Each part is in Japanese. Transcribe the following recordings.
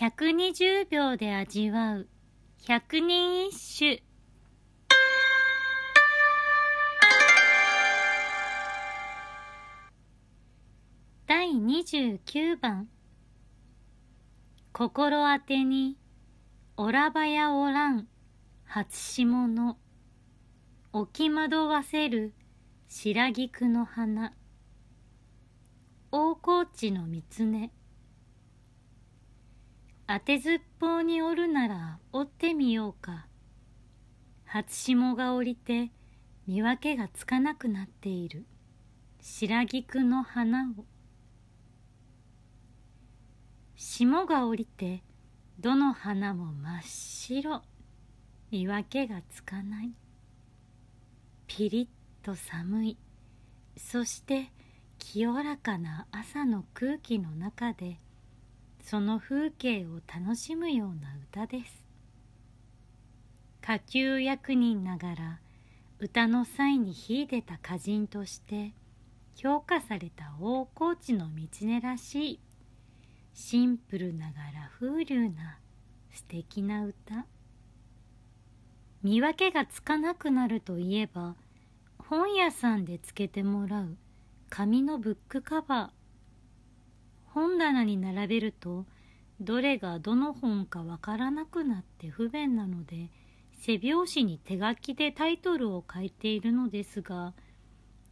120秒で味わう。百人一首第29番心当てにおらばやおらん初霜の置き惑わせる白菊の花。大河内の三常当てずっぽうにおるなら折ってみようか。初霜が降りて見分けがつかなくなっている。白菊の花を。霜が降りてどの花も真っ白。見分けがつかない。ピリッと寒い。そして清らかな朝の空気の中でその風景を楽しむような歌です。下級役人ながら歌の際に秀でた歌人として評価された大河内の道根らしいシンプルながら風流な素敵な歌。見分けがつかなくなるといえば本屋さんでつけてもらう紙のブックカバー。本棚に並べるとどれがどの本かわからなくなって不便なので背表紙に手書きでタイトルを書いているのですが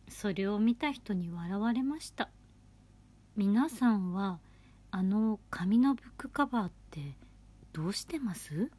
それを見た人に笑われました。皆さんはあの紙のブックカバーってどうしてます？